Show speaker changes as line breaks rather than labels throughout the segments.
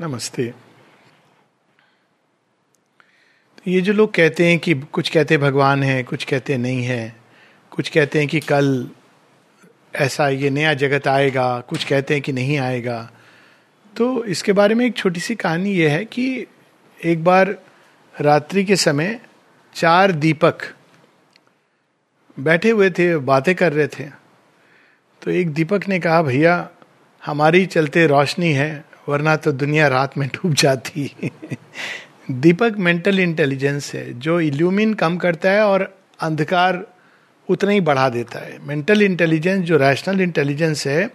नमस्ते। तो ये जो लोग कहते हैं कि कुछ कहते भगवान है, कुछ कहते नहीं है, कुछ कहते हैं कि कल ऐसा ये नया जगत आएगा, कुछ कहते हैं कि नहीं आएगा। तो इसके बारे में एक छोटी सी कहानी ये है कि एक बार रात्रि के समय चार दीपक बैठे हुए थे, बातें कर रहे थे। तो एक दीपक ने कहा, भैया, हमारी चलते रोशनी है वरना तो दुनिया रात में डूब जाती। दीपक मेंटल इंटेलिजेंस है, जो इल्यूमिन कम करता है और अंधकार उतना ही बढ़ा देता है। मेंटल इंटेलिजेंस, जो रैशनल इंटेलिजेंस है,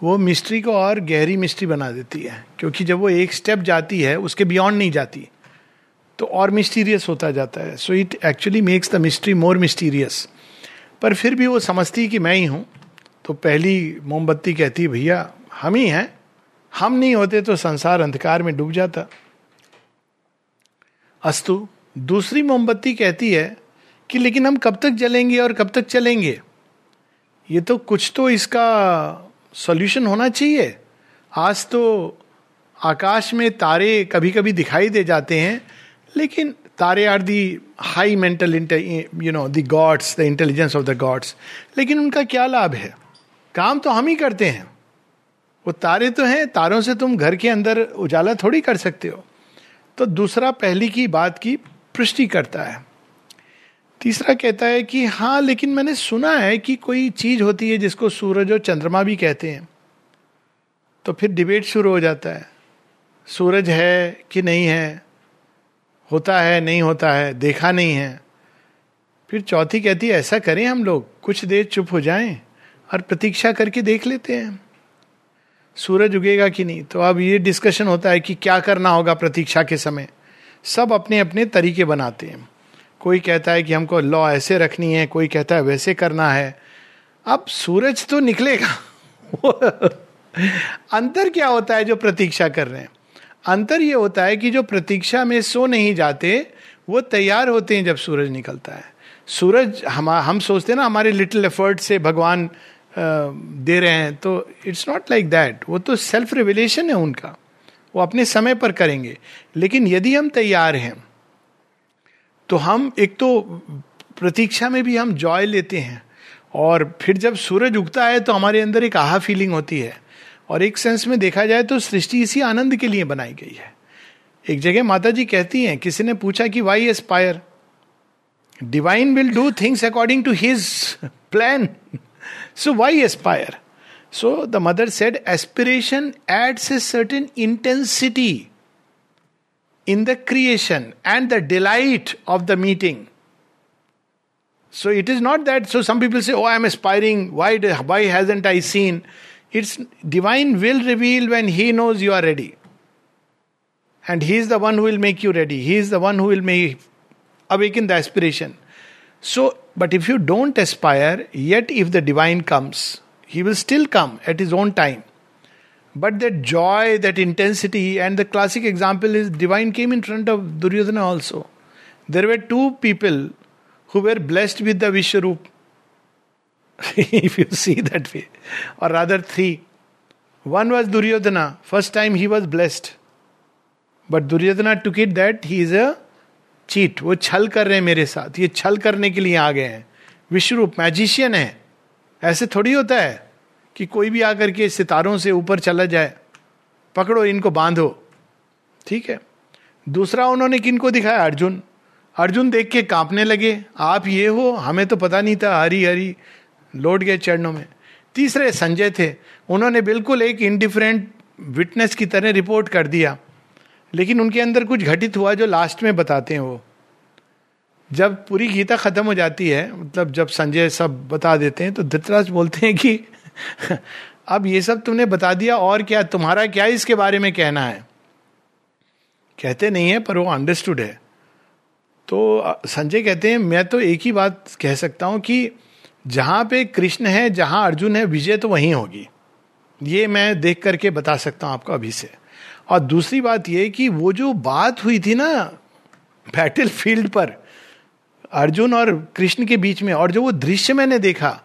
वो मिस्ट्री को और गहरी मिस्ट्री बना देती है, क्योंकि जब वो एक स्टेप जाती है, उसके बियॉन्ड नहीं जाती तो और मिस्टीरियस होता जाता है। So it actually makes the mystery more mysterious पर फिर भी वो समझती कि मैं ही हूँ तो पहली मोमबत्ती कहती भैया, हम ही हैं। हम नहीं होते तो संसार अंधकार में डूब जाता। अस्तु, दूसरी मोमबत्ती कहती है कि लेकिन हम कब तक जलेंगे और कब तक चलेंगे? ये तो कुछ तो इसका सॉल्यूशन होना चाहिए। आज तो आकाश में तारे कभी कभी दिखाई दे जाते हैं, लेकिन तारे are the high mental you know the gods the intelligence of the gods लेकिन उनका क्या लाभ है? काम तो हम ही करते हैं। वो तारे तो हैं, तारों से तुम घर के अंदर उजाला थोड़ी कर सकते हो। तो दूसरा पहली की बात की पुष्टि करता है। तीसरा कहता है कि हाँ लेकिन मैंने सुना है कि कोई चीज़ होती है जिसको सूरज और चंद्रमा भी कहते हैं। तो फिर डिबेट शुरू हो जाता है। सूरज है कि नहीं है? होता है, नहीं होता है? देखा नहीं है। फिर चौथी कहती है, ऐसा करें हम लोग, कुछ देर चुप हो जाएँ और प्रतीक्षा करके देख लेते हैं। सूरज उगेगा कि नहीं? तो अब ये डिस्कशन होता है कि क्या करना होगा प्रतीक्षा के समय। सब अपने अपने तरीके बनाते हैं। कोई कहता है कि हमको लॉ ऐसे रखनी है, कोई कहता है वैसे करना है। अब सूरज तो निकलेगा। अंतर क्या होता है जो प्रतीक्षा कर रहे हैं? अंतर ये होता है कि जो प्रतीक्षा में सो नहीं जाते, वो तैयार होते हैं जब सूरज निकलता है। सूरज हम हम सोचते हैं ना, हमारे लिटिल एफर्ट से भगवान दे रहे हैं तो इट्स नॉट लाइक दैट वो तो सेल्फ रिविलेशन है उनका। वो अपने समय पर करेंगे। लेकिन यदि हम तैयार हैं तो हम एक तो प्रतीक्षा में भी हम जॉय लेते हैं, और फिर जब सूरज उगता है तो हमारे अंदर एक आहा फीलिंग होती है। और एक सेंस में देखा जाए तो सृष्टि इसी आनंद के लिए बनाई गई है। एक जगह माता जी कहती हैं, किसी ने पूछा कि why aspire divine will do things according to his plan So, why aspire? So, the mother said, aspiration adds a certain intensity in the creation and the delight of the meeting. So, it is not that, so some people say, Oh, I'm aspiring, why, why hasn't I seen? It's divine will reveal when He knows you are ready. And He is the one who will make you ready. He is the one who will make awaken the aspiration. So, but if you don't aspire, yet if the divine comes, he will still come at his own time. But that joy, that intensity, and the classic example is divine came in front of Duryodhana also. There were two people who were blessed with the Vishwarup. if you see that way. Or rather, three. One was Duryodhana. First time he was blessed. But Duryodhana took it that he is a cheat, वो छल कर रहे हैं मेरे साथ, ये छल करने के लिए आ गए हैं। विश्वरूप, मैजिशियन है। ऐसे थोड़ी होता है कि कोई भी आकर के सितारों से ऊपर चला जाए। पकड़ो, इनको बांधो। ठीक है। दूसरा उन्होंने किनको दिखाया? अर्जुन। अर्जुन देख के कांपने लगे। आप ये हो, हमें तो पता नहीं था, हरी हरी। लौट गए चरणों में। तीसरे संजय थे। उन्होंने बिल्कुल एक इनडिफरेंट विटनेस की तरह रिपोर्ट कर दिया। लेकिन उनके अंदर कुछ घटित हुआ जो लास्ट में बताते हैं वो। जब पूरी गीता खत्म हो जाती है मतलब जब संजय सब बता देते हैं तो धृतराज बोलते हैं कि, अब ये सब तुमने बता दिया, और क्या? तुम्हारा क्या इसके बारे में कहना है? कहते नहीं है, पर वो अंडरस्टूड है। तो संजय कहते हैं, मैं तो एक ही बात कह सकता हूँ कि जहाँ पे कृष्ण है, जहाँ अर्जुन है, विजय तो वहीं होगी। ये मैं देख करके बता सकता हूँ आपको अभी से। और दूसरी बात यह कि वो जो बात हुई थी ना बैटल फ़ील्ड पर, अर्जुन और कृष्ण के बीच में, और जो वो दृश्य मैंने देखा,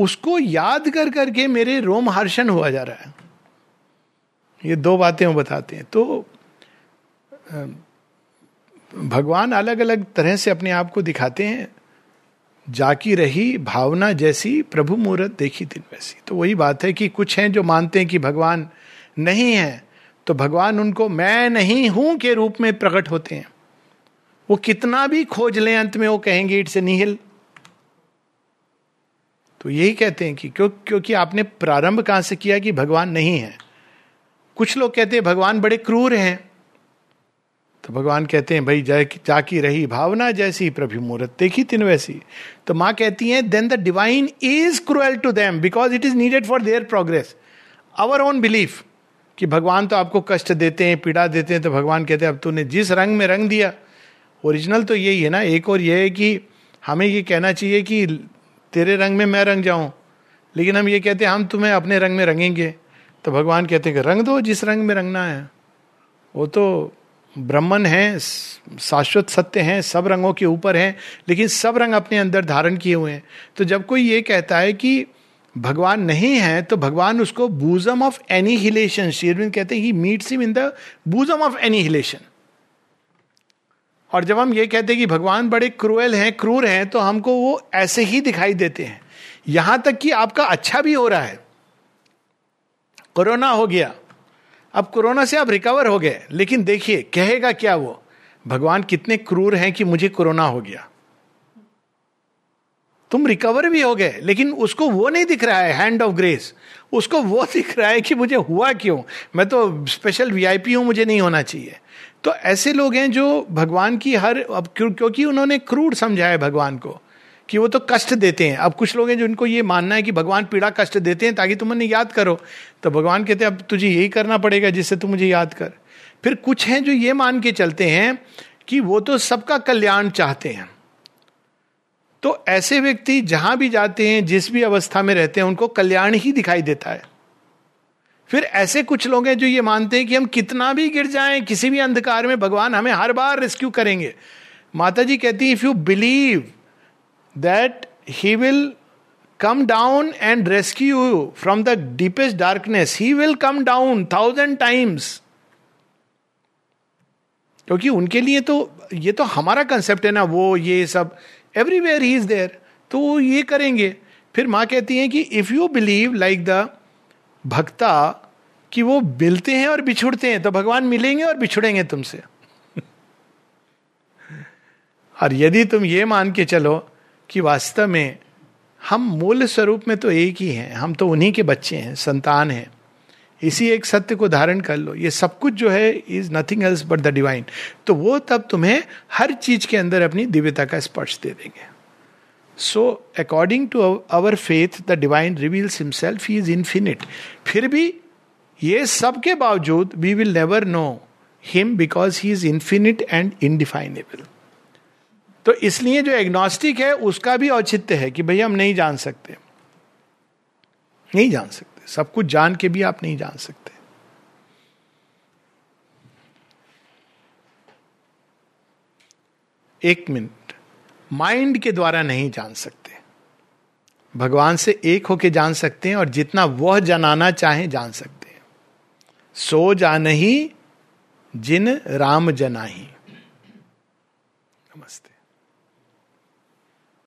उसको याद कर करके मेरे रोम हर्षण हुआ जा रहा है। ये दो बातें वो बताते हैं। तो भगवान अलग अलग तरह से अपने आप को दिखाते हैं। जाकी रही भावना जैसी प्रभु मुहूर्त देखी दिन वैसी। तो वही बात है कि कुछ हैं जो मानते हैं कि भगवान नहीं है। तो भगवान उनको मैं नहीं हूँ के रूप में प्रकट होते हैं। वो कितना भी खोज लें अंत में, वो कहेंगे, इट्स ए निहिल। तो यही कहते हैं कि क्यों, क्योंकि आपने प्रारंभ कहाँ से किया कि भगवान नहीं है? कुछ लोग कहते हैं, भगवान बड़े क्रूर हैं। तो भगवान कहते हैं, भाई, जय, जाकी रही भावना जैसी प्रभु मुहूर्त देखी तीन वैसी। तो माँ कहती है then the divine is cruel to them because it is needed for their progress our own belief कि भगवान तो आपको कष्ट देते हैं, पीड़ा देते हैं तो भगवान कहते हैं, अब तूने जिस रंग में रंग दिया ओरिजिनल तो यही है ना, एक और यह है कि हमें ये कहना चाहिए कि तेरे रंग में मैं रंग जाऊँ, लेकिन हम ये कहते हैं, हम तुम्हें अपने रंग में रंगेंगे। तो भगवान कहते हैं कि रंग दो, जिस रंग में रंगना है। वो तो ब्रह्मन हैं, शाश्वत सत्य हैं, सब रंगों के ऊपर हैं, लेकिन सब रंग अपने अंदर धारण किए हुए हैं। तो जब कोई ये कहता है कि भगवान नहीं है तो भगवान उसको बूजम ऑफ़ एनी हिलेशन शेरविंद कहते हैं he meets him in the bosom of any हिलेशन और जब हम ये कहते हैं कि भगवान बड़े क्रूएल हैं, क्रूर हैं तो हमको वो ऐसे ही दिखाई देते हैं। यहाँ तक कि आपका अच्छा भी हो रहा है। कोरोना हो गया। अब कोरोना से आप रिकवर हो गए। लेकिन देखिए, कहेगा क्या वो? भगवान कितने क्रूर हैं कि मुझे कोरोना हो गया। तुम रिकवर भी हो गए लेकिन उसको वो नहीं दिख रहा है हैंड ऑफ़ ग्रेस उसको वो दिख रहा है कि मुझे हुआ क्यों? मैं तो स्पेशल वीआईपी हूँ, मुझे नहीं होना चाहिए। तो ऐसे लोग हैं जो भगवान की हर, अब क्योंकि उन्होंने क्रूर समझा है भगवान को कि वो तो कष्ट देते हैं। अब कुछ लोग हैं जिनको ये मानना है कि भगवान पीड़ा कष्ट देते हैं ताकि तुम उन्हें याद करो। तो भगवान कहते हैं, अब तुझे यही करना पड़ेगा जिससे तू मुझे याद कर। फिर कुछ हैं जो ये मान के चलते हैं कि वो तो सबका कल्याण चाहते हैं। तो ऐसे व्यक्ति जहाँ भी जाते हैं, जिस भी अवस्था में रहते हैं, उनको कल्याण ही दिखाई देता है। फिर ऐसे कुछ लोग हैं जो ये मानते हैं कि हम कितना भी गिर जाएँ, किसी भी अंधकार में भगवान हमें हर बार रेस्क्यू करेंगे। माता जी कहती if you believe that he will come down and rescue you from the deepest darkness he will come down thousand times क्योंकि उनके लिए तो ये तो हमारा कंसेप्ट है ना, वो, ये सब एवरीवेयर ही इज़ देयर तो वो ये करेंगे। फिर माँ कहती है कि if you believe like the bhakta कि वो मिलते हैं और बिछुड़ते हैं तो भगवान मिलेंगे और बिछुड़ेंगे तुमसे। और यदि तुम ये मान के चलो कि वास्तव में हम मूल स्वरूप में तो एक ही हैं, हम तो उन्हीं के बच्चे हैं, संतान हैं। इसी एक सत्य को धारण कर लो। ये सब कुछ जो है is nothing else but the divine तो वो तब तुम्हें हर चीज़ के अंदर अपनी दिव्यता का स्पर्श दे देंगे। So according to our faith the divine reveals himself is infinite फिर भी ये सब के बावजूद we will never know him because he is infinite and indefinable तो इसलिए जो एग्नोस्टिक है, उसका भी औचित्य है कि भैया हम नहीं जान सकते। नहीं जान सकते। सब कुछ जान के भी आप नहीं जान सकते। एक मिनट। माइंड के द्वारा नहीं जान सकते। भगवान से एक होके जान सकते हैं और जितना वह जनाना चाहे जान सकते हैं। सो जान ही जिन राम जना ही। नमस्ते।